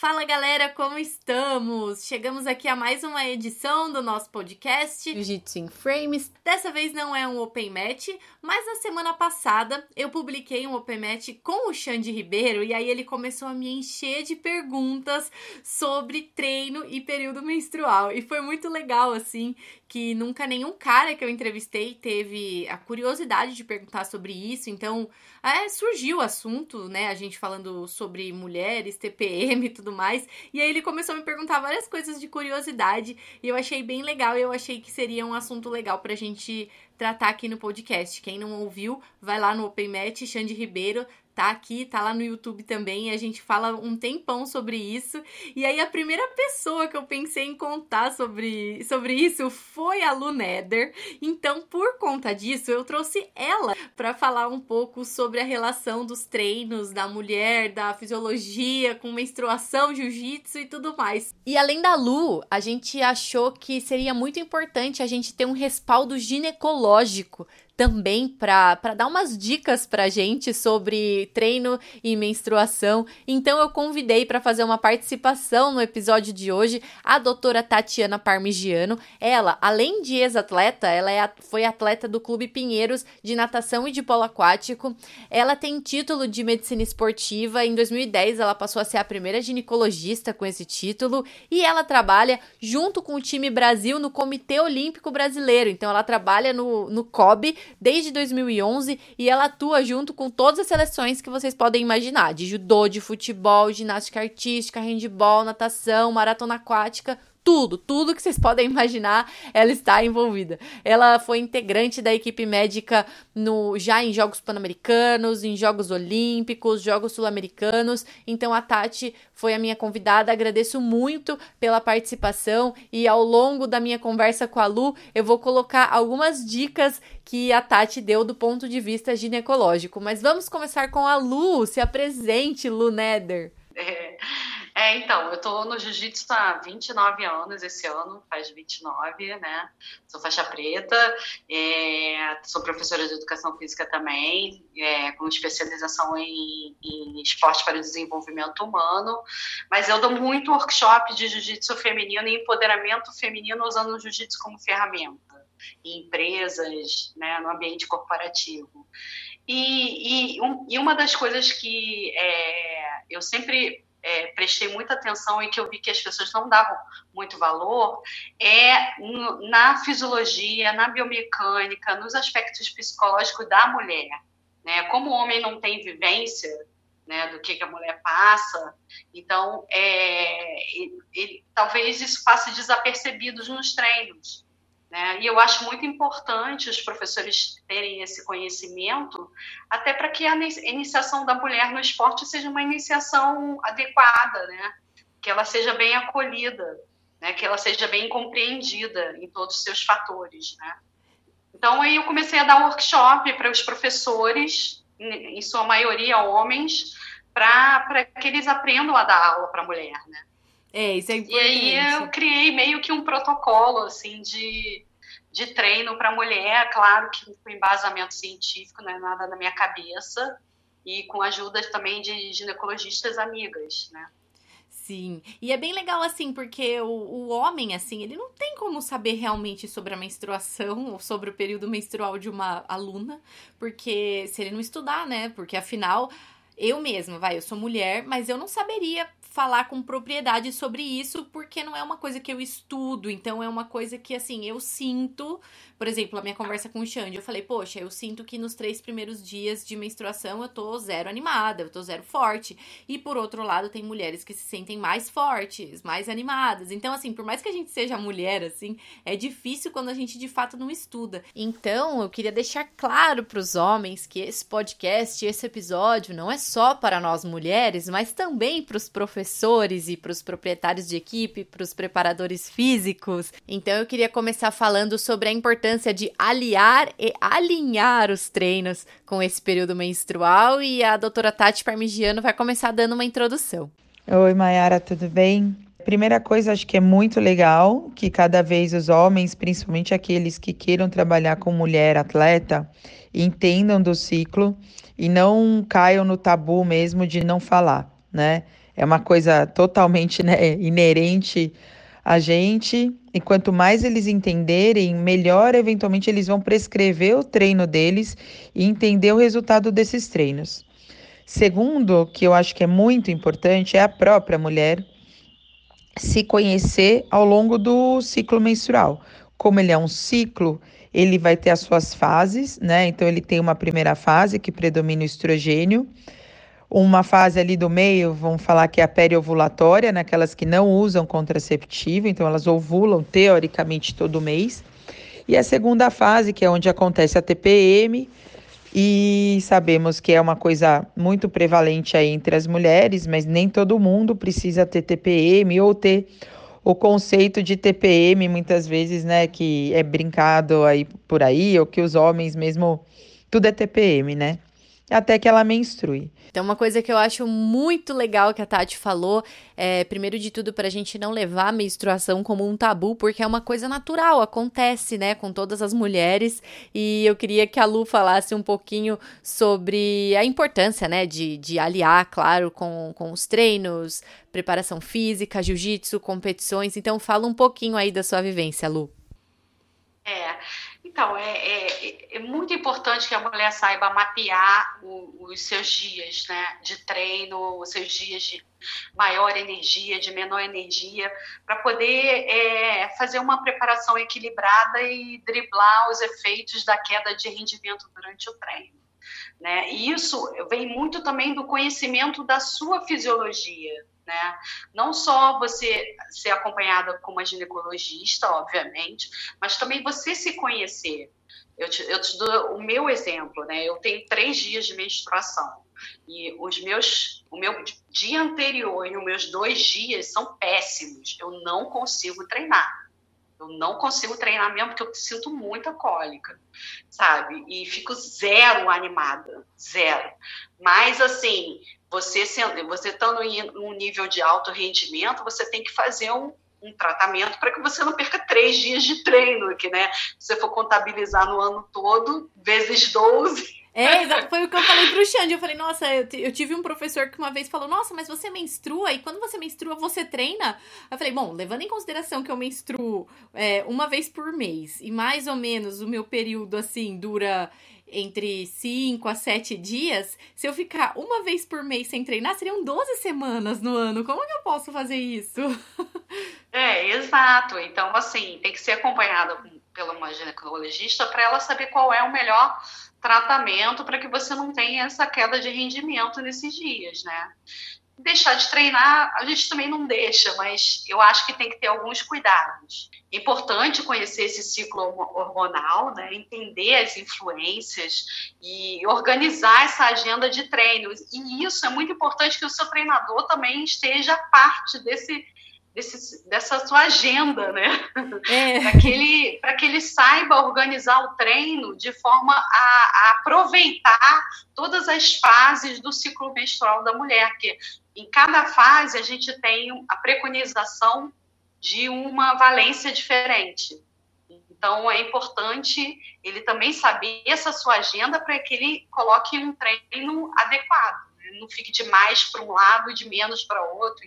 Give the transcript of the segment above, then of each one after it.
Fala galera, como estamos? Chegamos aqui a mais uma edição do nosso podcast Jiu-Jitsu em Frames. Dessa vez não é um Open Match, mas na semana passada eu publiquei um Open Match com o Xande Ribeiro e aí ele começou a me encher de perguntas sobre treino e período menstrual. E foi muito legal, assim, que nunca nenhum cara que eu entrevistei teve a curiosidade de perguntar sobre isso. Então, é, surgiu o assunto, né? A gente falando sobre mulheres, TPM e tudo tudo mais. E aí ele começou a me perguntar várias coisas de curiosidade e eu achei bem legal e eu achei que seria um assunto legal pra gente tratar aqui no podcast. Quem não ouviu, vai lá no Open Match, Xande Ribeiro, tá aqui, tá lá no YouTube também, a gente fala um tempão sobre isso. E aí a primeira pessoa que eu pensei em contar sobre, sobre isso foi a Lu Nether. Então, por conta disso, eu trouxe ela para falar um pouco sobre a relação dos treinos da mulher, da fisiologia com menstruação, jiu-jitsu e tudo mais. E além da Lu, a gente achou que seria muito importante a gente ter um respaldo ginecológico também para dar umas dicas pra gente sobre treino e menstruação. Então eu convidei para fazer uma participação no episódio de hoje a doutora Tatiana Parmigiano. Ela, além de ex-atleta, ela é, foi atleta do Clube Pinheiros de natação e de polo aquático. Ela tem título de medicina esportiva. Em 2010 ela passou a ser a primeira ginecologista com esse título e ela trabalha junto com o time Brasil no Comitê Olímpico Brasileiro. Então ela trabalha no, no COB desde 2011 e ela atua junto com todas as seleções que vocês podem imaginar, de judô, de futebol, ginástica artística, handball, natação, maratona aquática, tudo, tudo que vocês podem imaginar, ela está envolvida. Ela foi integrante da equipe médica no já em Jogos Pan-Americanos, em Jogos Olímpicos, Jogos Sul-Americanos. Então a Tati foi a minha convidada. Agradeço muito pela participação e ao longo da minha conversa com a Lu, eu vou colocar algumas dicas que a Tati deu do ponto de vista ginecológico. Mas vamos começar com a Lu. Se apresente, Lu Neder. É. É, então, eu tô no jiu-jitsu há 29 anos esse ano, faz 29, né? Sou faixa preta, é, sou professora de educação física também, é, com especialização em, em, esporte para o desenvolvimento humano, mas eu dou muito workshop de jiu-jitsu feminino e empoderamento feminino usando o jiu-jitsu como ferramenta em empresas, né, no ambiente corporativo. E, e, um, e uma das coisas que é, eu sempre é, prestei muita atenção e que eu vi que as pessoas não davam muito valor é na fisiologia, na biomecânica, nos aspectos psicológicos da mulher. Né? Como o homem não tem vivência né, do que, que a mulher passa, então é, ele, ele, talvez isso passe desapercebido nos treinos. Né? E eu acho muito importante os professores terem esse conhecimento, até para que a iniciação da mulher no esporte seja uma iniciação adequada, né? que ela seja bem acolhida, né? que ela seja bem compreendida em todos os seus fatores. Né? Então, aí eu comecei a dar workshop para os professores, em sua maioria homens, para que eles aprendam a dar aula para a mulher, né? É, isso é importante. E aí eu criei meio que um protocolo, assim, de, de treino para mulher, claro que com embasamento científico, não é nada na minha cabeça, e com ajuda também de ginecologistas amigas, né? Sim, e é bem legal assim, porque o, o homem, assim, ele não tem como saber realmente sobre a menstruação ou sobre o período menstrual de uma aluna, porque se ele não estudar, né? Porque afinal, eu mesma, vai, eu sou mulher, mas eu não saberia falar com propriedade sobre isso, porque não é uma coisa que eu estudo, então é uma coisa que, assim, eu sinto. Por exemplo, a minha conversa com o Xande, eu falei, poxa, eu sinto que nos três primeiros dias de menstruação eu tô zero animada, eu tô zero forte. E por outro lado, tem mulheres que se sentem mais fortes, mais animadas. Então, assim, por mais que a gente seja mulher, assim, é difícil quando a gente de fato não estuda. Então, eu queria deixar claro para os homens que esse podcast, esse episódio, não é só para nós mulheres, mas também para os professores e para os proprietários de equipe, para os preparadores físicos. Então eu queria começar falando sobre a importância de aliar e alinhar os treinos com esse período menstrual e a doutora Tati Parmigiano vai começar dando uma introdução. Oi, Mayara, tudo bem? Primeira coisa, acho que é muito legal que cada vez os homens, principalmente aqueles que queiram trabalhar com mulher atleta, entendam do ciclo e não caiam no tabu mesmo de não falar, né? é uma coisa totalmente né, inerente a gente. E quanto mais eles entenderem, melhor eventualmente eles vão prescrever o treino deles e entender o resultado desses treinos. Segundo, que eu acho que é muito importante, é a própria mulher se conhecer ao longo do ciclo menstrual. Como ele é um ciclo, ele vai ter as suas fases, né? Então ele tem uma primeira fase que predomina o estrogênio, uma fase ali do meio, vamos falar que é a periovulatória, naquelas que não usam contraceptivo, então elas ovulam teoricamente todo mês. E a segunda fase, que é onde acontece a TPM, e sabemos que é uma coisa muito prevalente aí entre as mulheres, mas nem todo mundo precisa ter TPM ou ter o conceito de TPM muitas vezes, né, que é brincado aí por aí, ou que os homens mesmo tudo é TPM, né? até que ela menstrue. Então, uma coisa que eu acho muito legal que a Tati falou é, primeiro de tudo, para a gente não levar a menstruação como um tabu, porque é uma coisa natural, acontece, né, com todas as mulheres. E eu queria que a Lu falasse um pouquinho sobre a importância, né, de, de aliar, claro, com, com os treinos, preparação física, jiu-jitsu, competições. Então, fala um pouquinho aí da sua vivência, Lu. É. Então, é, é, importante que a mulher saiba mapear o, os seus dias né, de treino, os seus dias de maior energia, de menor energia, para poder é, fazer uma preparação equilibrada e driblar os efeitos da queda de rendimento durante o treino. Né? E isso vem muito também do conhecimento da sua fisiologia né? Não só você ser acompanhada com uma ginecologista, obviamente, mas também você se conhecer. Eu te, eu te dou o meu exemplo, né? Eu tenho três dias de menstruação e os meus, o meu dia anterior e os meus dois dias são péssimos. Eu não consigo treinar. Eu não consigo treinar mesmo porque eu sinto muita cólica, sabe? E fico zero animada, zero. Mas assim, você sendo, você estando em um nível de alto rendimento, você tem que fazer um, um tratamento para que você não perca três dias de treino, que né? Se você for contabilizar no ano todo, vezes 12. É, exato. Foi o que eu falei pro Xande. Eu falei, nossa, eu, eu, tive um professor que uma vez falou, nossa, mas você menstrua, e quando você menstrua, você treina? Eu falei, bom, levando em consideração que eu menstruo é, uma vez por mês, e mais ou menos o meu período, assim, dura entre 5 a 7 dias, se eu ficar uma vez por mês sem treinar, seriam 12 semanas no ano. Como que eu posso fazer isso? É, exato. Então, assim, tem que ser acompanhada pela uma ginecologista para ela saber qual é o melhor tratamento para que você não tenha essa queda de rendimento nesses dias, né? deixar de treinar, a gente também não deixa, mas eu acho que tem que ter alguns cuidados. É importante conhecer esse ciclo hormonal, né? entender as influências e organizar essa agenda de treinos. E isso é muito importante que o seu treinador também esteja parte desse desse, dessa sua agenda, né? É. para que, ele, que ele saiba organizar o treino de forma a, a, aproveitar todas as fases do ciclo menstrual da mulher, que em cada fase a gente tem a preconização de uma valência diferente. Então é importante ele também saber essa sua agenda para que ele coloque um treino adequado, né? não fique de mais para um lado e de menos para outro.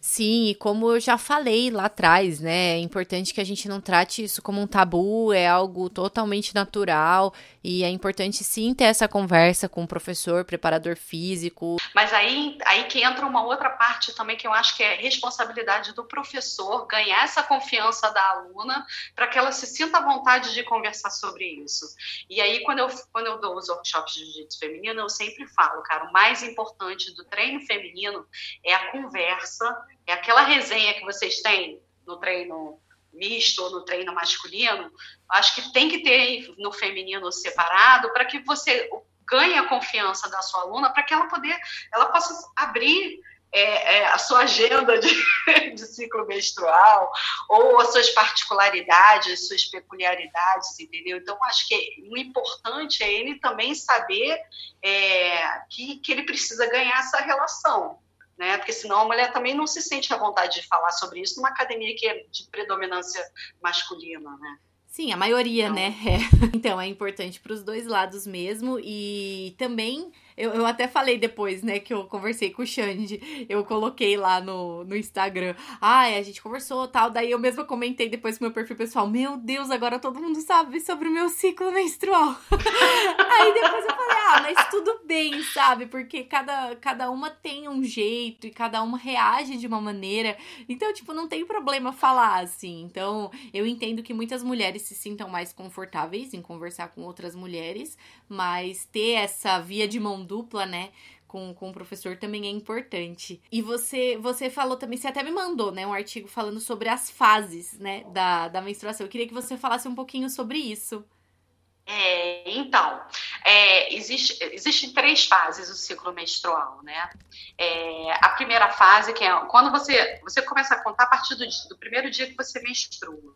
Sim, e como eu já falei lá atrás, né? É importante que a gente não trate isso como um tabu, é algo totalmente natural e é importante sim ter essa conversa com o professor, preparador físico. Mas aí, aí que entra uma outra parte também que eu acho que é responsabilidade do professor ganhar essa confiança da aluna para que ela se sinta à vontade de conversar sobre isso. E aí, quando eu, quando eu dou os workshops de jiu-jitsu feminino, eu sempre falo, cara, o mais importante do treino feminino é a conversa é aquela resenha que vocês têm no treino misto ou no treino masculino, acho que tem que ter no feminino separado para que você ganhe a confiança da sua aluna para que ela poder, ela possa abrir é, é, a sua agenda de, de, ciclo menstrual ou as suas particularidades, as suas peculiaridades, entendeu? Então, acho que o importante é ele também saber é, que, que ele precisa ganhar essa relação né? Porque senão a mulher também não se sente à vontade de falar sobre isso numa academia que é de predominância masculina, né? Sim, a maioria, então... né? É. Então, é importante para os dois lados mesmo. E também Eu, eu até falei depois, né, que eu conversei com o Xande. Eu coloquei lá no, no Instagram. Ai, a gente conversou tal. Daí eu mesma comentei depois pro meu perfil pessoal. Meu Deus, agora todo mundo sabe sobre o meu ciclo menstrual. Aí depois eu falei, ah, mas tudo bem, sabe? Porque cada, cada uma tem um jeito e cada uma reage de uma maneira. Então, tipo, não tem problema falar assim. Então, eu entendo que muitas mulheres se sintam mais confortáveis em conversar com outras mulheres, mas ter essa via de mão dupla, né? Com, com o professor também é importante. E você você falou também, você até me mandou, né, um artigo falando sobre as fases, né, da, da menstruação. Eu queria que você falasse um pouquinho sobre isso. É, então, é, existe, existem três fases do ciclo menstrual, né? É, a primeira fase, que é quando você, você começa a contar a partir do, do primeiro dia que você menstrua.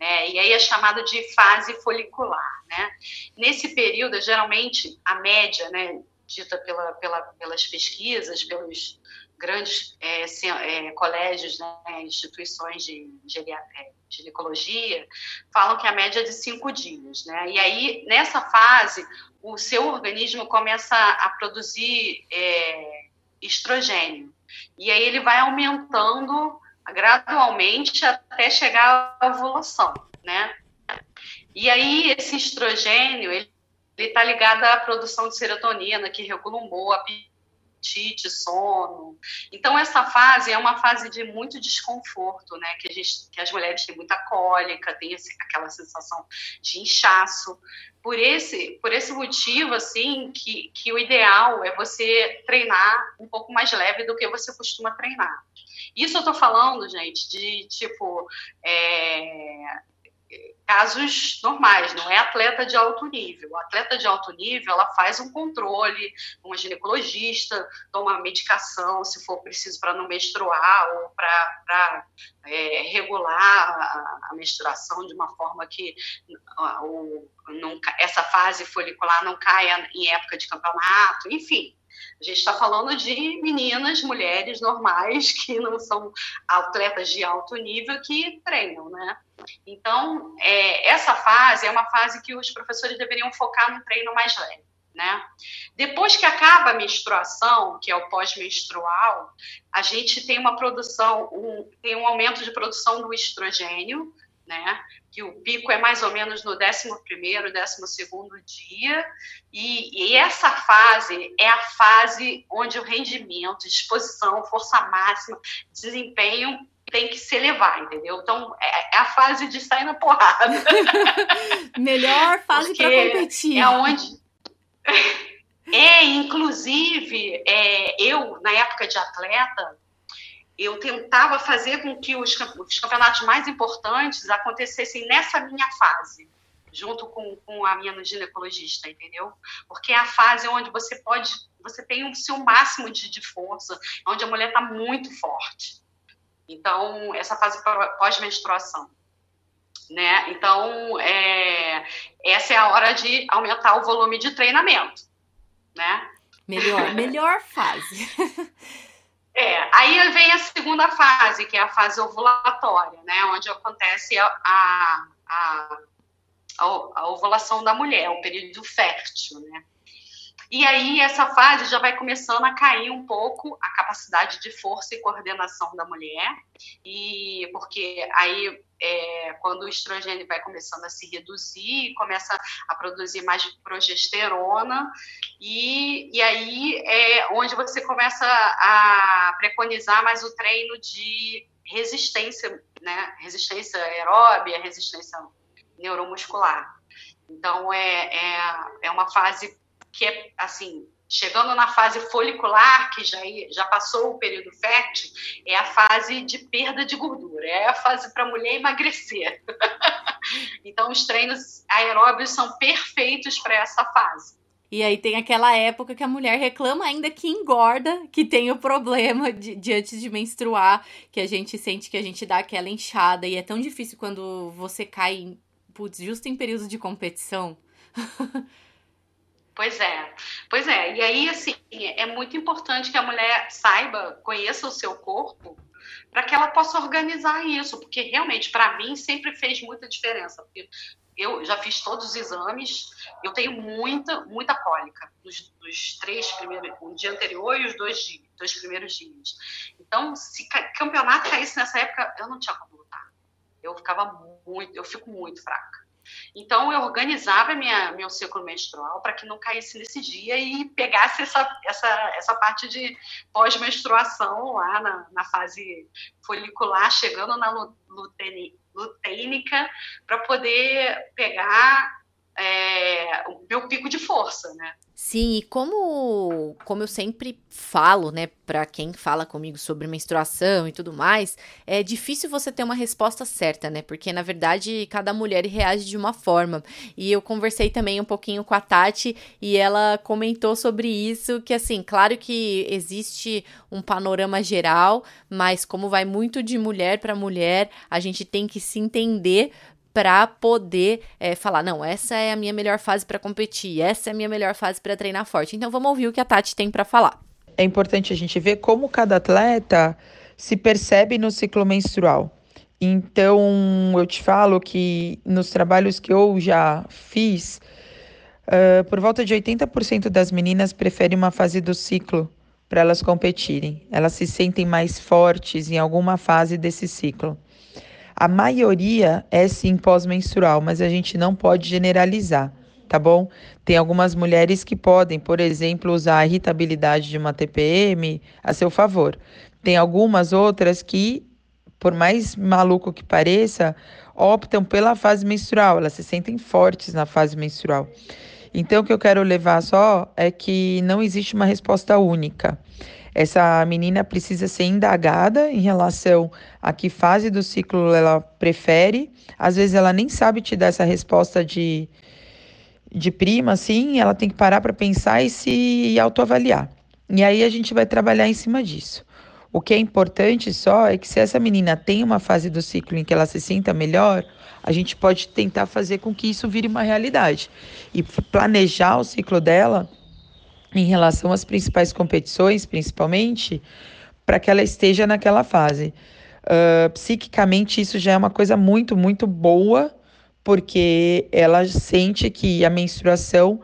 Né? E aí é chamada de fase folicular, né? Nesse período, geralmente, a média, né, dita pela, pela, pelas pesquisas, pelos grandes é, é, colégios, né, instituições de, é, ginecologia, falam que a média é de cinco dias, né? E aí, nessa fase, o seu organismo começa a produzir é, estrogênio. E aí ele vai aumentando gradualmente até chegar à ovulação, né? E aí, esse estrogênio, ele está ligado à produção de serotonina, que regula o humor, apetite, sono. Então, essa fase é uma fase de muito desconforto, né? Que, a gente, que as mulheres têm muita cólica, tem esse, aquela sensação de inchaço. Por esse, por esse motivo, assim, que, que o ideal é você treinar um pouco mais leve do que você costuma treinar. Isso eu tô falando, gente, de tipo. É, casos normais, não é atleta de alto nível. O atleta de alto nível, ela faz um controle, uma ginecologista, toma medicação, se for preciso, para não menstruar ou para é, regular a, a, menstruação de uma forma que o, não, essa fase folicular não caia em época de campeonato, enfim. A gente está falando de meninas, mulheres normais, que não são atletas de alto nível que treinam, né? Então, é, essa fase é uma fase que os professores deveriam focar no treino mais leve. Né? Depois que acaba a menstruação, que é o pós-menstrual, a gente tem uma produção, um, tem um aumento de produção do estrogênio, né? Que o pico é mais ou menos no 11º, 12º dia, e, e, essa fase é a fase onde o rendimento, disposição, força máxima, desempenho tem que se elevar, entendeu? Então, é, é a fase de sair na porrada. Melhor fase para competir. É onde... É, inclusive, é, eu, na época de atleta, eu tentava fazer com que os, os campeonatos mais importantes acontecessem nessa minha fase, junto com, com a minha ginecologista, entendeu? Porque é a fase onde você pode, você tem o seu máximo de, de força, onde a mulher está muito forte. Então, essa fase pós-menstruação. Né? Então, é, essa é a hora de aumentar o volume de treinamento, né? Melhor, melhor fase. É, aí vem a segunda fase, que é a fase ovulatória, né, onde acontece a, a, a, a ovulação da mulher, o período fértil, né. E aí essa fase já vai começando a cair um pouco a capacidade de força e coordenação da mulher, e porque aí é, quando o estrogênio vai começando a se reduzir, começa a produzir mais progesterona, e, e aí é onde você começa a preconizar mais o treino de resistência, né? Resistência aeróbia, resistência neuromuscular. Então, é, é, é uma fase que é, assim, chegando na fase folicular, que já, já passou o período fértil, é a fase de perda de gordura, é a fase para a mulher emagrecer. então, os treinos aeróbios são perfeitos para essa fase. E aí tem aquela época que a mulher reclama ainda que engorda, que tem o problema de, de antes de menstruar, que a gente sente que a gente dá aquela inchada. E é tão difícil quando você cai, putz, justo em período de competição. Pois é, pois é. E aí, assim, é muito importante que a mulher saiba, conheça o seu corpo, para que ela possa organizar isso, porque realmente, para mim, sempre fez muita diferença. Porque eu já fiz todos os exames, eu tenho muita, muita cólica nos, nos três primeiros, o dia anterior e os dois, dias, dois primeiros dias. Então, se campeonato caísse nessa época, eu não tinha como lutar. Eu ficava muito, eu fico muito fraca. Então, eu organizava minha, meu ciclo menstrual para que não caísse nesse dia e pegasse essa, essa, essa parte de pós-menstruação lá na, na fase folicular, chegando na luteínica, para poder pegar é, o meu pico de força, né? Sim, e como, como eu sempre falo, né, para quem fala comigo sobre menstruação e tudo mais, é difícil você ter uma resposta certa, né? Porque na verdade cada mulher reage de uma forma. E eu conversei também um pouquinho com a Tati e ela comentou sobre isso, que assim, claro que existe um panorama geral, mas como vai muito de mulher para mulher, a gente tem que se entender para poder é, falar, não, essa é a minha melhor fase para competir, essa é a minha melhor fase para treinar forte. Então vamos ouvir o que a Tati tem para falar. É importante a gente ver como cada atleta se percebe no ciclo menstrual. Então, eu te falo que nos trabalhos que eu já fiz, uh, por volta de 80% das meninas preferem uma fase do ciclo para elas competirem. Elas se sentem mais fortes em alguma fase desse ciclo. A maioria é sim pós-menstrual, mas a gente não pode generalizar, tá bom? Tem algumas mulheres que podem, por exemplo, usar a irritabilidade de uma TPM a seu favor. Tem algumas outras que, por mais maluco que pareça, optam pela fase menstrual, elas se sentem fortes na fase menstrual. Então, o que eu quero levar só é que não existe uma resposta única. Essa menina precisa ser indagada em relação a que fase do ciclo ela prefere. Às vezes ela nem sabe te dar essa resposta de, de prima, assim, ela tem que parar para pensar e se autoavaliar. E aí a gente vai trabalhar em cima disso. O que é importante só é que se essa menina tem uma fase do ciclo em que ela se sinta melhor, a gente pode tentar fazer com que isso vire uma realidade e planejar o ciclo dela em relação às principais competições, principalmente, para que ela esteja naquela fase. Uh, psiquicamente, isso já é uma coisa muito, muito boa, porque ela sente que a menstruação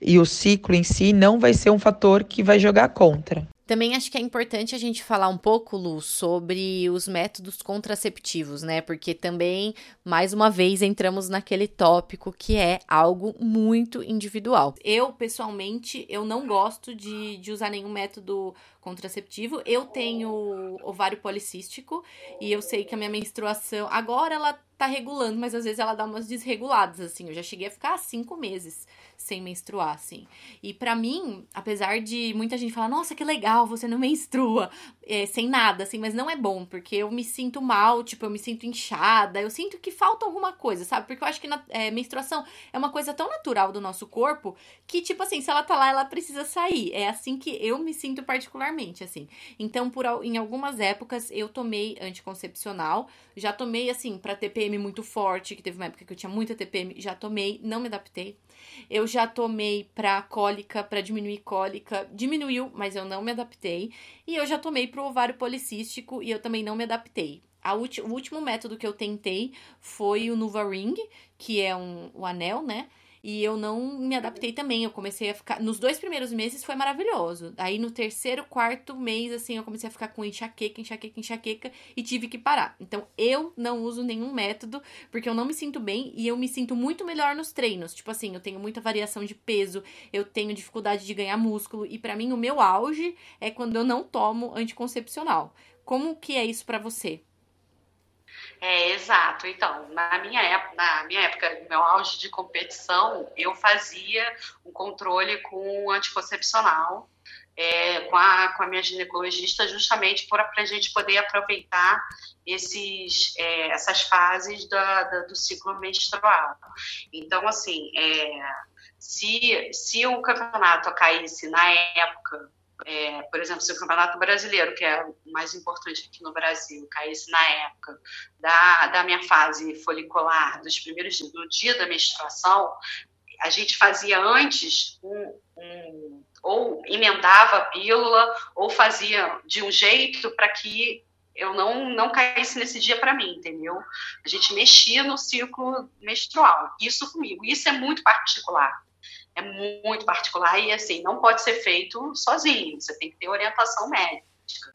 e o ciclo em si não vai ser um fator que vai jogar contra. Também acho que é importante a gente falar um pouco, Lu, sobre os métodos contraceptivos, né? Porque também, mais uma vez, entramos naquele tópico que é algo muito individual. Eu, pessoalmente, eu não gosto de, de usar nenhum método contraceptivo. Eu tenho ovário policístico e eu sei que a minha menstruação agora ela tá regulando, mas às vezes ela dá umas desreguladas, assim. Eu já cheguei a ficar cinco meses sem menstruar, assim. E para mim, apesar de muita gente falar, nossa, que legal, você não menstrua, é, sem nada, assim, mas não é bom, porque eu me sinto mal, tipo, eu me sinto inchada, eu sinto que falta alguma coisa, sabe? Porque eu acho que na, é, menstruação é uma coisa tão natural do nosso corpo que, tipo assim, se ela tá lá, ela precisa sair. É assim que eu me sinto particularmente, assim. Então, por, em algumas épocas, eu tomei anticoncepcional, já tomei, assim, pra TPM muito forte, que teve uma época que eu tinha muita TPM, já tomei, não me adaptei. Eu já tomei pra cólica, pra diminuir cólica, diminuiu, mas eu não me adaptei. E eu já tomei pro ovário policístico e eu também não me adaptei. o último método que eu tentei foi o Nuva Ring, que é um, o anel, né? E eu não me adaptei também. Eu comecei a ficar. Nos dois primeiros meses foi maravilhoso. Aí no terceiro, quarto mês, assim, eu comecei a ficar com enxaqueca, enxaqueca, enxaqueca e tive que parar. Então eu não uso nenhum método porque eu não me sinto bem e eu me sinto muito melhor nos treinos. Tipo assim, eu tenho muita variação de peso, eu tenho dificuldade de ganhar músculo e para mim o meu auge é quando eu não tomo anticoncepcional. Como que é isso para você? É, exato. Então, na minha época, na minha época, no meu auge de competição, eu fazia um controle com anticoncepcional é, com, a, com a minha ginecologista, justamente para a gente poder aproveitar esses, é, essas fases da, da, do ciclo menstrual. Então, assim, é, se, se o campeonato caísse na época é, por exemplo, se o Campeonato Brasileiro, que é o mais importante aqui no Brasil, caísse na época da, da minha fase folicular, dos primeiros dias, do dia da menstruação, a gente fazia antes um, um, ou emendava a pílula ou fazia de um jeito para que eu não, não caísse nesse dia para mim, entendeu? A gente mexia no ciclo menstrual. Isso comigo. Isso é muito particular. É muito particular e, assim, não pode ser feito sozinho. Você tem que ter orientação médica.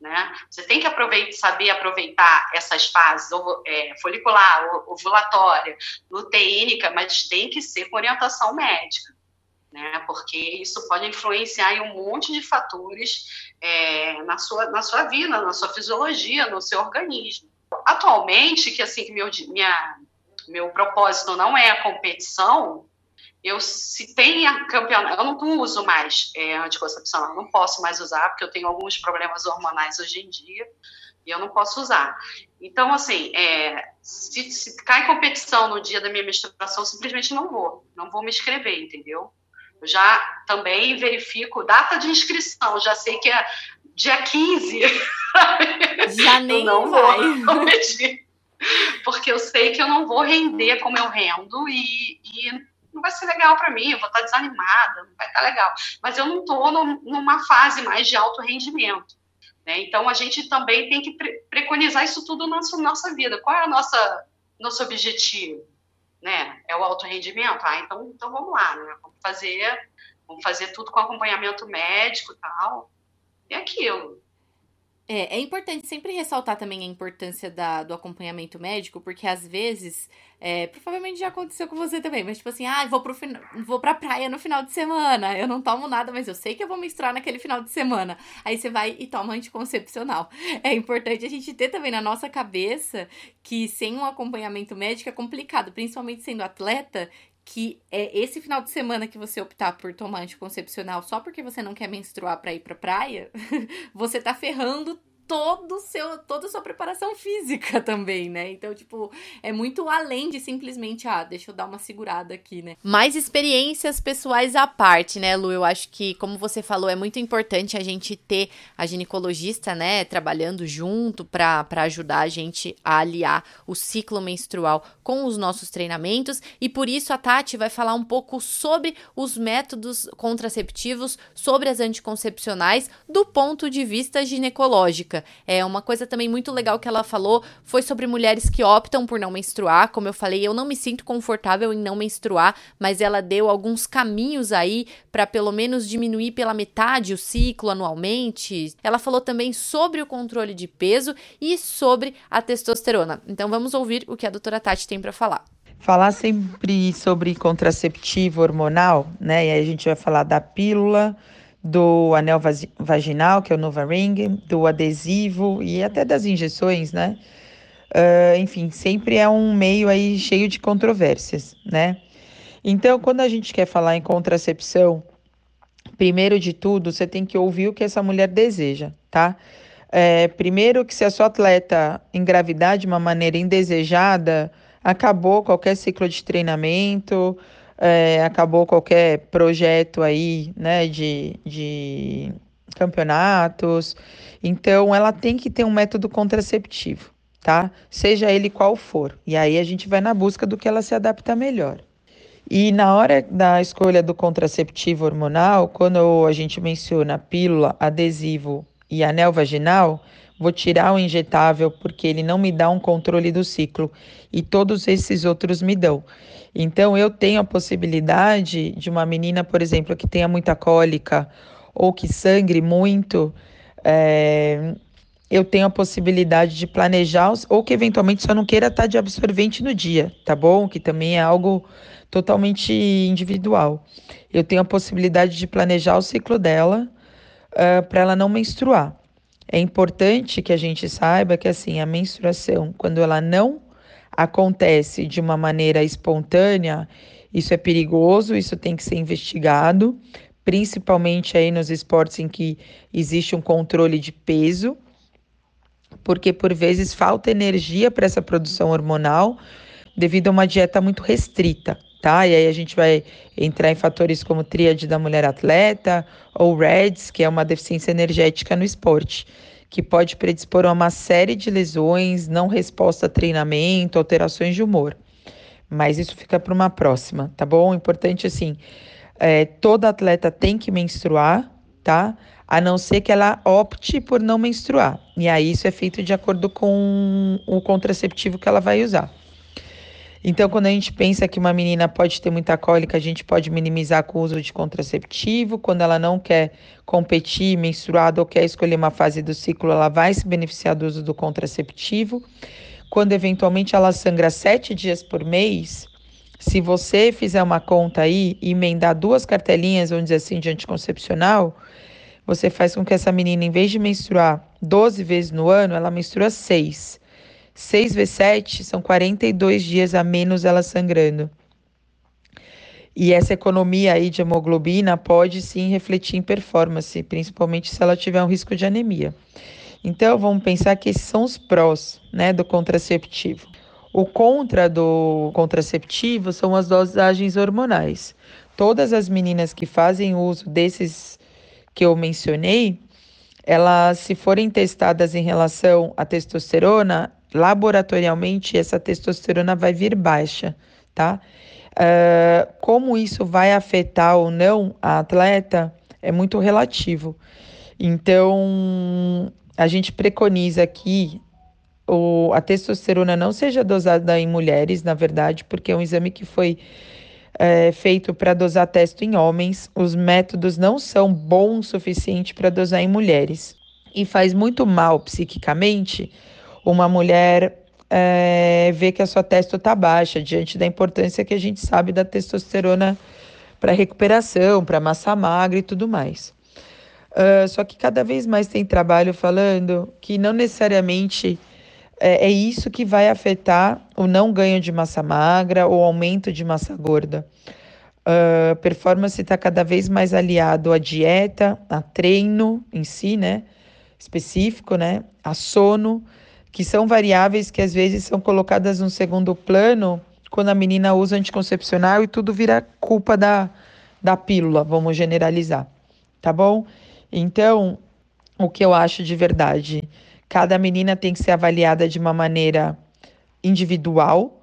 Né? Você tem que aproveitar, saber aproveitar essas fases, é, folicular, ovulatória, luteínica, mas tem que ser com orientação médica né? Porque isso pode influenciar em um monte de fatores é, na, sua, na sua vida, na sua fisiologia, no seu organismo. Atualmente, que assim, que meu, minha, meu propósito não é a competição, eu se tem campeonato, eu não uso mais é, anticoncepcional, não posso mais usar, porque eu tenho alguns problemas hormonais hoje em dia, e eu não posso usar. Então, assim, é, se, se cai competição no dia da minha menstruação, simplesmente não vou, não vou me inscrever, entendeu? Eu já também verifico data de inscrição, já sei que é dia 15. Já nem não vai. Vou porque eu sei que eu não vou render como eu rendo e, e não vai ser legal para mim, eu vou estar desanimada, não vai estar legal. Mas eu não estou numa fase mais de alto rendimento. Né? Então a gente também tem que pre preconizar isso tudo na nossa, nossa vida. Qual é nossa nosso objetivo? né? É o alto rendimento? Ah, então, então vamos lá, né? Vamos fazer, vamos fazer tudo com acompanhamento médico e tal. E aquilo. É, é importante sempre ressaltar também a importância da, do acompanhamento médico, porque às vezes, é, provavelmente já aconteceu com você também, mas tipo assim, ah, vou, pro, vou pra praia no final de semana, eu não tomo nada, mas eu sei que eu vou menstruar naquele final de semana. Aí você vai e toma anticoncepcional. É importante a gente ter também na nossa cabeça que sem um acompanhamento médico é complicado, principalmente sendo atleta, que é esse final de semana que você optar por tomar anticoncepcional só porque você não quer menstruar para ir pra praia, você tá ferrando todo seu, toda a sua preparação física também, né? Então, tipo, é muito além de simplesmente, ah, deixa eu dar uma segurada aqui, né? Mais experiências pessoais à parte, né, Lu? Eu acho que, como você falou, é muito importante a gente ter a ginecologista, né, trabalhando junto para ajudar a gente a aliar o ciclo menstrual com os nossos treinamentos. E por isso a Tati vai falar um pouco sobre os métodos contraceptivos, sobre as anticoncepcionais, do ponto de vista ginecológico. É uma coisa também muito legal que ela falou foi sobre mulheres que optam por não menstruar. Como eu falei, eu não me sinto confortável em não menstruar, mas ela deu alguns caminhos aí para pelo menos diminuir pela metade o ciclo anualmente. Ela falou também sobre o controle de peso e sobre a testosterona. Então vamos ouvir o que a doutora Tati tem para falar falar sempre sobre contraceptivo hormonal, né? E aí a gente vai falar da pílula, do anel vaginal, que é o Nova Ring, do adesivo e até das injeções, né? Uh, enfim, sempre é um meio aí cheio de controvérsias, né? Então, quando a gente quer falar em contracepção, primeiro de tudo, você tem que ouvir o que essa mulher deseja, tá? É, primeiro que se a sua atleta engravidar de uma maneira indesejada, acabou qualquer ciclo de treinamento, é, acabou qualquer projeto aí, né, de, de campeonatos. Então, ela tem que ter um método contraceptivo, tá? Seja ele qual for. E aí a gente vai na busca do que ela se adapta melhor. E na hora da escolha do contraceptivo hormonal, quando a gente menciona pílula, adesivo e anel vaginal, vou tirar o injetável porque ele não me dá um controle do ciclo e todos esses outros me dão. Então, eu tenho a possibilidade de uma menina, por exemplo, que tenha muita cólica ou que sangre muito, é, eu tenho a possibilidade de planejar, ou que eventualmente só não queira estar de absorvente no dia, tá bom? Que também é algo totalmente individual. Eu tenho a possibilidade de planejar o ciclo dela uh, para ela não menstruar. É importante que a gente saiba que assim a menstruação, quando ela não acontece de uma maneira espontânea, isso é perigoso, isso tem que ser investigado, principalmente aí nos esportes em que existe um controle de peso, porque por vezes falta energia para essa produção hormonal devido a uma dieta muito restrita, tá? E aí a gente vai entrar em fatores como tríade da mulher atleta ou REDS, que é uma deficiência energética no esporte que pode predispor a uma série de lesões, não resposta a treinamento, alterações de humor. Mas isso fica para uma próxima, tá bom? Importante assim, é, toda atleta tem que menstruar, tá? A não ser que ela opte por não menstruar. E aí isso é feito de acordo com o contraceptivo que ela vai usar. Então, quando a gente pensa que uma menina pode ter muita cólica, a gente pode minimizar com o uso de contraceptivo. Quando ela não quer competir menstruada ou quer escolher uma fase do ciclo, ela vai se beneficiar do uso do contraceptivo. Quando eventualmente ela sangra sete dias por mês, se você fizer uma conta aí e emendar duas cartelinhas, vamos dizer assim, de anticoncepcional, você faz com que essa menina, em vez de menstruar 12 vezes no ano, ela menstrua 6. 6 vezes 7 são 42 dias a menos ela sangrando. E essa economia aí de hemoglobina pode sim refletir em performance, principalmente se ela tiver um risco de anemia. Então, vamos pensar que esses são os prós né, do contraceptivo. O contra do contraceptivo são as dosagens hormonais. Todas as meninas que fazem uso desses que eu mencionei, elas, se forem testadas em relação à testosterona, laboratorialmente essa testosterona vai vir baixa, tá? Uh, como isso vai afetar ou não a atleta é muito relativo. Então, a gente preconiza que o, a testosterona não seja dosada em mulheres, na verdade, porque é um exame que foi é, feito para dosar testo em homens. Os métodos não são bons o suficiente para dosar em mulheres. E faz muito mal psiquicamente uma mulher é, ver que a sua testo está baixa, diante da importância que a gente sabe da testosterona para recuperação, para massa magra e tudo mais. Uh, só que cada vez mais tem trabalho falando que não necessariamente é, é, isso que vai afetar o não ganho de massa magra ou aumento de massa gorda. Uh, performance está cada vez mais aliado à dieta, a treino em si, né? Específico, né? A sono que são variáveis que às vezes são colocadas no segundo plano quando a menina usa anticoncepcional e tudo vira culpa da, da pílula, vamos generalizar, tá bom? Então, o que eu acho de verdade, cada menina tem que ser avaliada de uma maneira individual,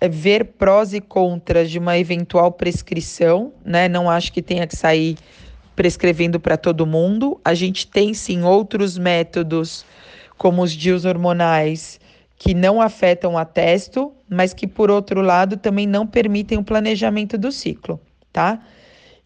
é ver prós e contras de uma eventual prescrição, né? Não acho que tenha que sair prescrevendo para todo mundo. A gente tem sim outros métodos como os DIUs hormonais, que não afetam a testo, mas que, por outro lado, também não permitem o planejamento do ciclo, tá?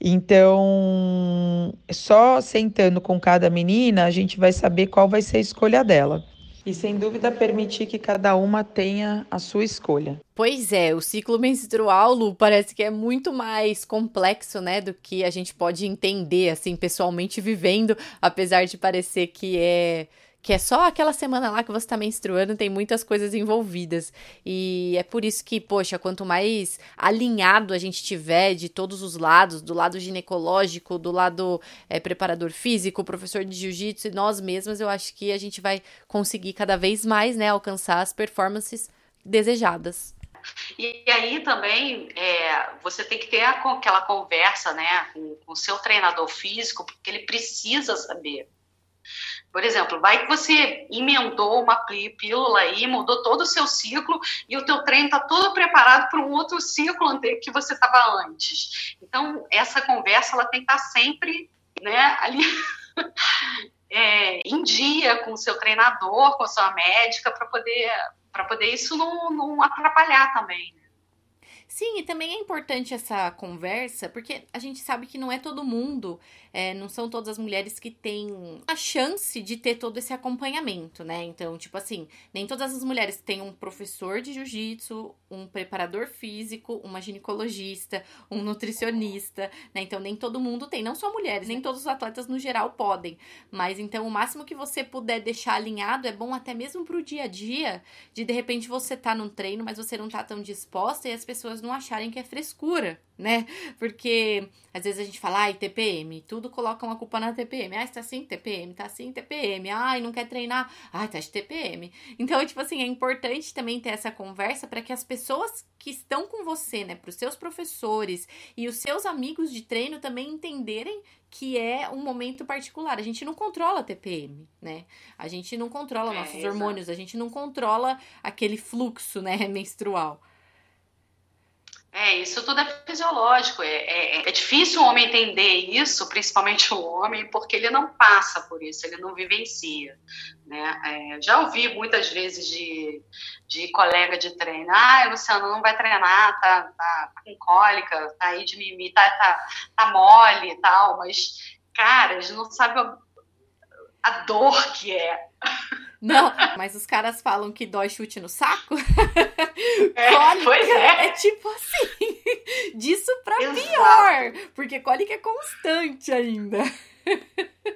Então, só sentando com cada menina, a gente vai saber qual vai ser a escolha dela. E sem dúvida permitir que cada uma tenha a sua escolha. Pois é, o ciclo menstrual, Lu, parece que é muito mais complexo, né, do que a gente pode entender, assim, pessoalmente vivendo, apesar de parecer que é que é só aquela semana lá que você tá menstruando, tem muitas coisas envolvidas. E é por isso que, poxa, quanto mais alinhado a gente tiver de todos os lados, do lado ginecológico, do lado é, preparador físico, professor de jiu-jitsu e nós mesmas, eu acho que a gente vai conseguir cada vez mais, né, alcançar as performances desejadas. E aí também é, você tem que ter aquela conversa né, com o seu treinador físico, porque ele precisa saber por exemplo, vai que você emendou uma pílula aí, mudou todo o seu ciclo e o teu treino está todo preparado para um outro ciclo que você estava antes. Então, essa conversa ela tem que estar tá sempre né, ali é, em dia com o seu treinador, com a sua médica, para poder, poder isso não, não atrapalhar também. Né? Sim, e também é importante essa conversa, porque a gente sabe que não é todo mundo, é, não são todas as mulheres que têm a chance de ter todo esse acompanhamento, né? Então, tipo assim, nem todas as mulheres têm um professor de jiu-jitsu, um preparador físico, uma ginecologista, um nutricionista, né? Então, nem todo mundo tem, não só mulheres, nem todos os atletas no geral podem. Mas então, o máximo que você puder deixar alinhado é bom até mesmo pro dia a dia, de de repente você tá num treino, mas você não tá tão disposta e as pessoas não acharem que é frescura, né? Porque às vezes a gente fala, ai, TPM, tudo coloca uma culpa na TPM. Ai, tá assim, TPM, tá assim, TPM. Ai, não quer treinar, ai, tá de TPM. Então, tipo assim, é importante também ter essa conversa para que as pessoas que estão com você, né, para os seus professores e os seus amigos de treino também entenderem que é um momento particular. A gente não controla a TPM, né? A gente não controla é, nossos exato. hormônios, a gente não controla aquele fluxo, né, menstrual. É, isso tudo é fisiológico. É, é, é, difícil o homem entender isso, principalmente o homem, porque ele não passa por isso, ele não vivencia. Né? É, já ouvi muitas vezes de, de colega de treino: ah, Luciano não vai treinar, tá, tá, tá com cólica, tá aí de mimimi, tá, tá, tá mole e tal, mas, cara, eles não sabem a, a dor que é. Não, mas os caras falam que dói chute no saco. É, cólica pois é. é tipo assim, disso pra Exato. pior, porque cólica é constante ainda.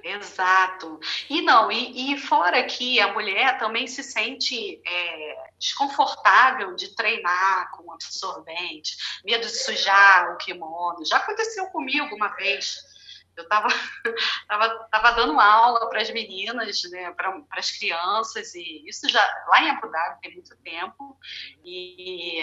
Exato. E não, e, e, fora que a mulher também se sente é, desconfortável de treinar com absorvente, medo de sujar o kimono. Já aconteceu comigo uma vez eu estava tava, tava dando aula para as meninas, né, para as crianças, e isso já lá em Abu Dhabi tem muito tempo. E,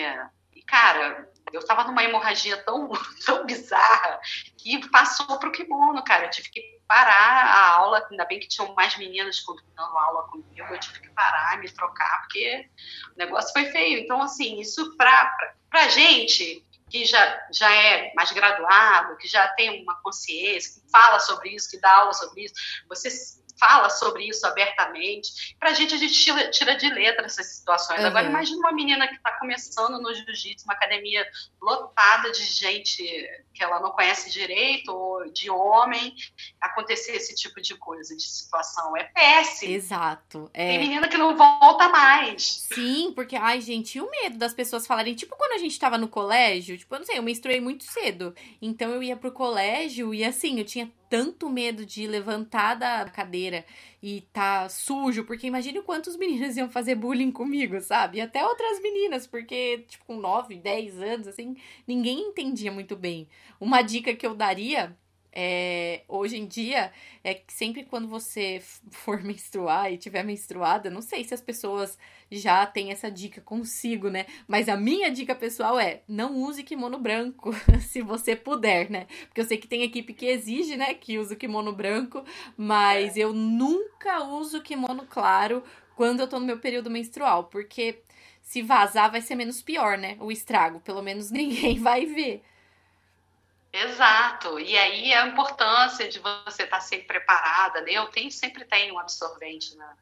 e cara, eu estava numa hemorragia tão, tão bizarra que passou para o kimono, cara. Eu tive que parar a aula, ainda bem que tinham mais meninas dando aula comigo, eu tive que parar, me trocar, porque o negócio foi feio. Então, assim, isso para a gente que já, já é mais graduado, que já tem uma consciência, que fala sobre isso, que dá aula sobre isso, você fala sobre isso abertamente. Para a gente, a gente tira, tira, de letra essas situações. Uhum. Agora, imagine uma menina que está começando no jiu-jitsu, uma academia lotada de gente que ela não conhece direito, ou de homem, acontecer esse tipo de coisa, de situação. É péssimo. Exato. É... Tem menina que não volta mais. Sim, porque, ai, gente, e o medo das pessoas falarem, tipo, quando a gente estava no colégio, tipo, eu não sei, eu menstruei muito cedo. Então eu ia pro colégio e assim, eu tinha tanto medo de levantar da cadeira e tá sujo, porque imagine quantos meninos iam fazer bullying comigo, sabe? E até outras meninas, porque, tipo, com 9, 10 anos, assim, ninguém entendia muito bem. Uma dica que eu daria é, hoje em dia, é que sempre quando você for menstruar e tiver menstruada, não sei se as pessoas já têm essa dica consigo, né? Mas a minha dica pessoal é: não use kimono branco, se você puder, né? Porque eu sei que tem equipe que exige, né, que use o kimono branco, mas é. eu nunca uso kimono claro quando eu tô no meu período menstrual, porque se vazar vai ser menos pior, né? O estrago, pelo menos ninguém vai ver. Exato. E aí a importância de você estar sempre preparada, né? Eu tenho, sempre tenho um absorvente na,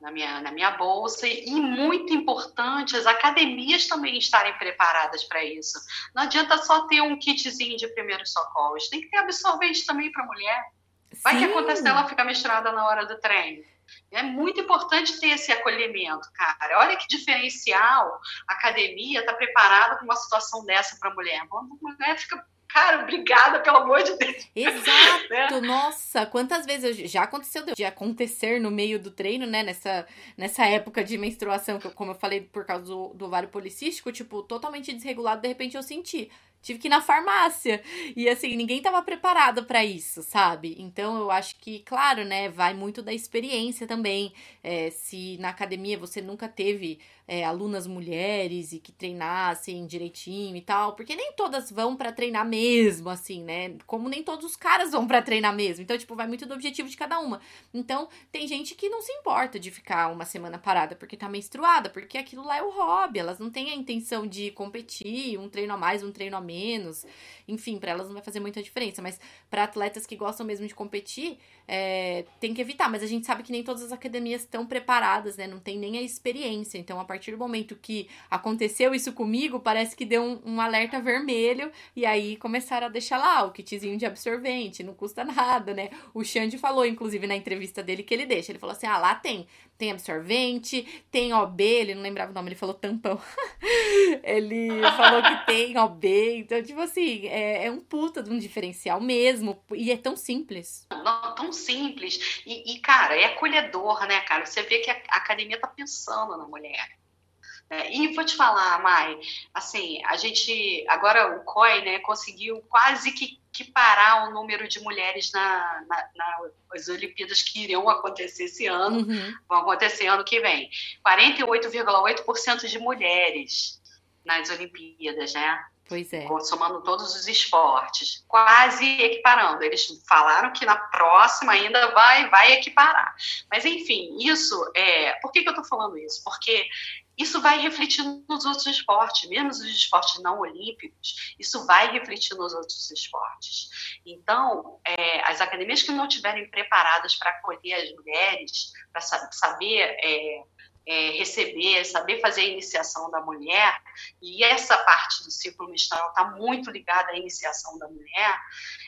na, minha, na minha bolsa e muito importante as academias também estarem preparadas para isso. Não adianta só ter um kitzinho de primeiros socorros, tem que ter absorvente também para mulher. Vai Sim. que acontece ela ficar misturada na hora do treino. É muito importante ter esse acolhimento, cara. Olha que diferencial a academia está preparada para uma situação dessa para a mulher. A mulher fica cara, obrigada, pelo amor de Deus. Exato, né? nossa, quantas vezes eu, já aconteceu de acontecer no meio do treino, né, nessa, nessa época de menstruação, que como eu falei, por causa do, do ovário policístico, tipo, totalmente desregulado, de repente eu senti tive que ir na farmácia. E assim, ninguém tava preparado para isso, sabe? Então eu acho que, claro, né, vai muito da experiência também. É, se na academia você nunca teve é, alunas mulheres e que treinassem direitinho e tal, porque nem todas vão para treinar mesmo, assim, né? Como nem todos os caras vão para treinar mesmo. Então, tipo, vai muito do objetivo de cada uma. Então, tem gente que não se importa de ficar uma semana parada porque tá menstruada, porque aquilo lá é o hobby, elas não têm a intenção de competir, um treino a mais, um treino a menos. Enfim, para elas não vai fazer muita diferença, mas para atletas que gostam mesmo de competir, é, tem que evitar. Mas a gente sabe que nem todas as academias estão preparadas, né? Não tem nem a experiência. Então, a partir do momento que aconteceu isso comigo, parece que deu um, um alerta vermelho e aí começaram a deixar lá o kitzinho de absorvente, não custa nada, né? O Xande falou, inclusive, na entrevista dele que ele deixa. Ele falou assim: ah, lá tem. Tem absorvente, tem OB, ele não lembrava o nome, ele falou tampão. ele falou que tem OB, então, tipo assim, é, é um puta de um diferencial mesmo. E é tão simples. Não, tão simples. E, e, cara, é acolhedor, né, cara? Você vê que a academia tá pensando na mulher. É, e vou te falar, Mai, assim, a gente, agora o COI, né, conseguiu quase que, que parar o número de mulheres na, na, nas Olimpíadas que iriam acontecer esse ano, uhum. vão acontecer ano que vem. 48,8% de mulheres nas Olimpíadas, né? Pois é. Somando todos os esportes, quase equiparando. Eles falaram que na próxima ainda vai, vai equiparar. Mas, enfim, isso é. Por que, que eu estou falando isso? Porque isso vai refletir nos outros esportes, mesmo nos esportes não olímpicos, isso vai refletir nos outros esportes. Então, é, as academias que não estiverem preparadas para acolher as mulheres, para saber é, é, receber, saber fazer a iniciação da mulher, e essa parte do ciclo menstrual está muito ligada à iniciação da mulher,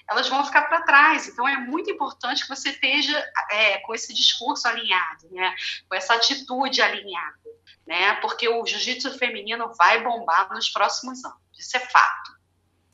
elas vão ficar para trás. Então, é muito importante que você esteja é, com esse discurso alinhado, né? com essa atitude alinhada né? Porque o jiu-jitsu feminino vai bombar nos próximos anos. Isso é fato.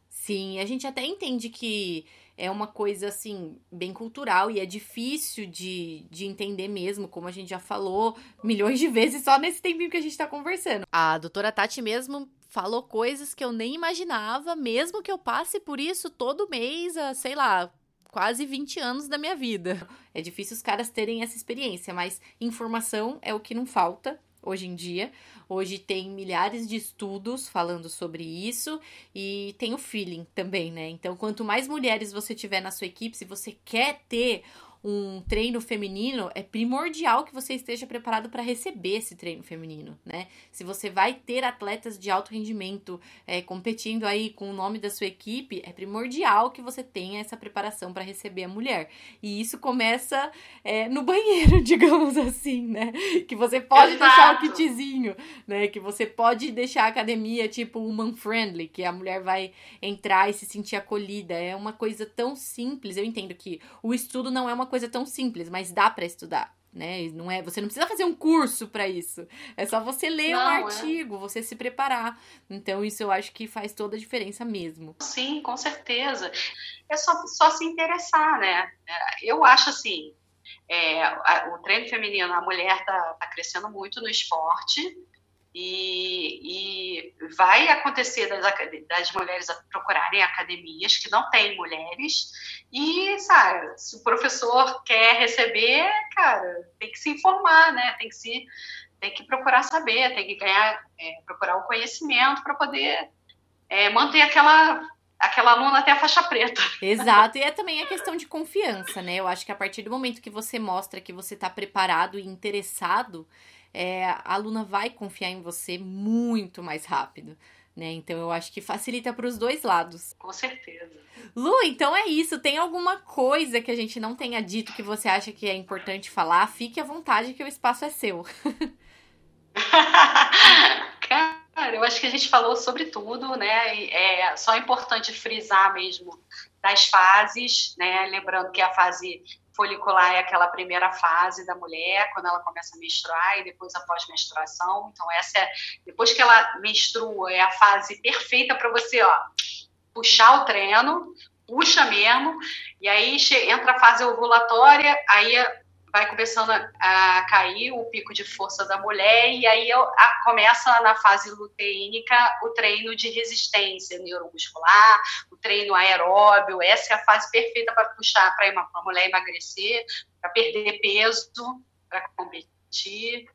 Sim, a gente até entende que é uma coisa assim bem cultural e é difícil de, de entender mesmo, como a gente já falou milhões de vezes só nesse tempinho que a gente tá conversando. A doutora Tati mesmo falou coisas que eu nem imaginava, mesmo que eu passe por isso todo mês, a, sei lá, quase 20 anos da minha vida. É difícil os caras terem essa experiência, mas informação é o que não falta hoje em dia. Hoje tem milhares de estudos falando sobre isso e tem o feeling também, né? Então, quanto mais mulheres você tiver na sua equipe, se você quer ter um treino feminino, é primordial que você esteja preparado para receber esse treino feminino, né? Se você vai ter atletas de alto rendimento é, competindo aí com o nome da sua equipe, é primordial que você tenha essa preparação para receber a mulher. E isso começa é, no banheiro, digamos assim, né? Que você pode Exato. deixar o kitzinho, né? Que você pode deixar a academia tipo woman friendly, que a mulher vai entrar e se sentir acolhida. É uma coisa tão simples. Eu entendo que o estudo não é uma coisa tão simples, mas dá para estudar. Né? Não é, você não precisa fazer um curso para isso. É só você ler não, um é. artigo, é. você se preparar. Então isso eu acho que faz toda a diferença mesmo. Sim, com certeza. É só, só se interessar, né? Eu acho assim, é, o treino feminino, a mulher tá, tá crescendo muito no esporte. E, e, vai acontecer das, das mulheres procurarem academias que não têm mulheres e, sabe, se o professor quer receber, cara, tem que se informar, né? Tem que se tem que procurar saber, tem que ganhar, é, procurar o conhecimento para poder é, manter aquela aquela aluna até a faixa preta. Exato, e é também a questão de confiança, né? Eu acho que a partir do momento que você mostra que você está preparado e interessado, é, a aluna vai confiar em você muito mais rápido. Né? Então eu acho que facilita para os dois lados. Com certeza. Lu, então é isso. Tem alguma coisa que a gente não tenha dito que você acha que é importante falar? Fique à vontade que o espaço é seu. Cara, eu acho que a gente falou sobre tudo, né? É só importante frisar mesmo das fases, né? Lembrando que a fase folicular é aquela primeira fase da mulher, quando ela começa a menstruar e depois a pós-menstruação. Então, essa é, depois que ela menstrua, é a fase perfeita para você, ó, puxar o treino, puxa mesmo, e aí entra a fase ovulatória, aí vai começando a, cair o pico de força da mulher e aí a, começa na fase luteínica o treino de resistência neuromuscular, o treino aeróbio, essa é a fase perfeita para puxar para a mulher emagrecer, para perder peso, para competir.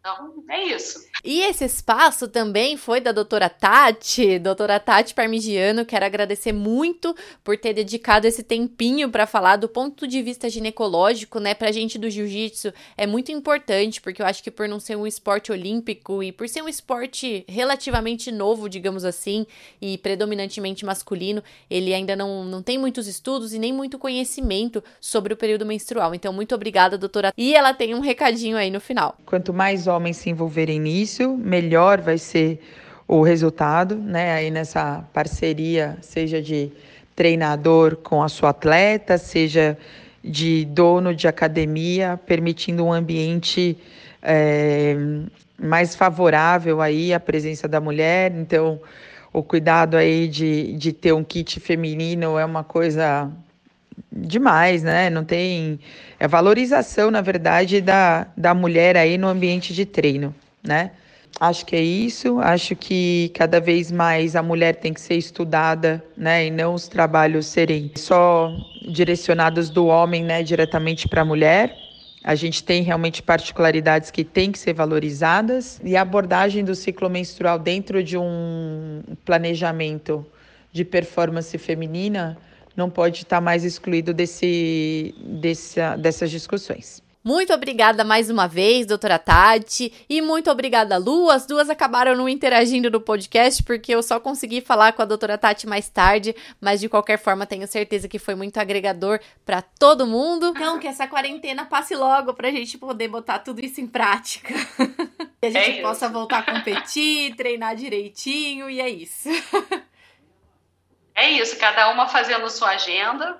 Então, é isso. E esse espaço também foi da doutora Tati, doutora Tati Parmigiano. Quero agradecer muito por ter dedicado esse tempinho para falar do ponto de vista ginecológico, né? Pra gente do jiu-jitsu é muito importante, porque eu acho que por não ser um esporte olímpico e por ser um esporte relativamente novo, digamos assim, e predominantemente masculino, ele ainda não, não tem muitos estudos e nem muito conhecimento sobre o período menstrual. Então, muito obrigada, doutora. E ela tem um recadinho aí no final. Quanto mais homens se envolverem nisso, melhor vai ser o resultado, né? Aí nessa parceria, seja de treinador com a sua atleta, seja de dono de academia, permitindo um ambiente é, mais favorável aí à presença da mulher. Então, o cuidado aí de, de ter um kit feminino é uma coisa demais, né? Não tem. É valorização, na verdade, da, da mulher aí no ambiente de treino, né? Acho que é isso. Acho que cada vez mais a mulher tem que ser estudada, né? E não os trabalhos serem só direcionados do homem, né? Diretamente para a mulher. A gente tem realmente particularidades que têm que ser valorizadas e a abordagem do ciclo menstrual dentro de um planejamento de performance feminina não pode estar mais excluído desse, dessa, dessas discussões. Muito obrigada mais uma vez, doutora Tati, e muito obrigada, Lu. As duas acabaram não interagindo no podcast porque eu só consegui falar com a doutora Tati mais tarde, mas de qualquer forma tenho certeza que foi muito agregador para todo mundo. Então, que essa quarentena passe logo pra gente poder botar tudo isso em prática. que a gente é possa voltar a competir, treinar direitinho, e é isso. é isso, cada uma fazendo sua agenda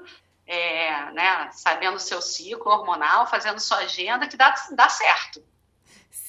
é, né, sabendo o seu ciclo hormonal, fazendo sua agenda, que dá, dá certo.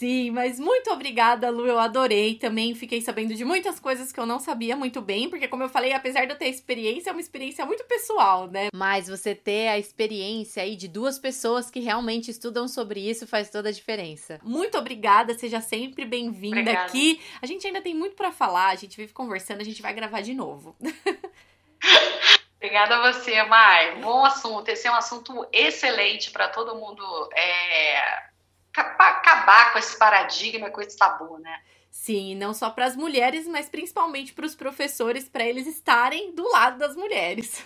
Sim, mas muito obrigada, Lu. Eu adorei. Também fiquei sabendo de muitas coisas que eu não sabia muito bem, porque, como eu falei, apesar de eu ter experiência, é uma experiência muito pessoal, né? Mas você ter a experiência aí de duas pessoas que realmente estudam sobre isso faz toda a diferença. Muito obrigada, seja sempre bem-vinda aqui. A gente ainda tem muito para falar, a gente vive conversando, a gente vai gravar de novo. Obrigada a você, Mai. Bom assunto. Esse é um assunto excelente para todo mundo é, acabar com esse paradigma, com esse tabu, né? Sim, não só para as mulheres, mas principalmente para os professores, para eles estarem do lado das mulheres.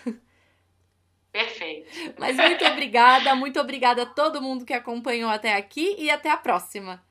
Perfeito. Mas muito obrigada, muito obrigada a todo mundo que acompanhou até aqui e até a próxima.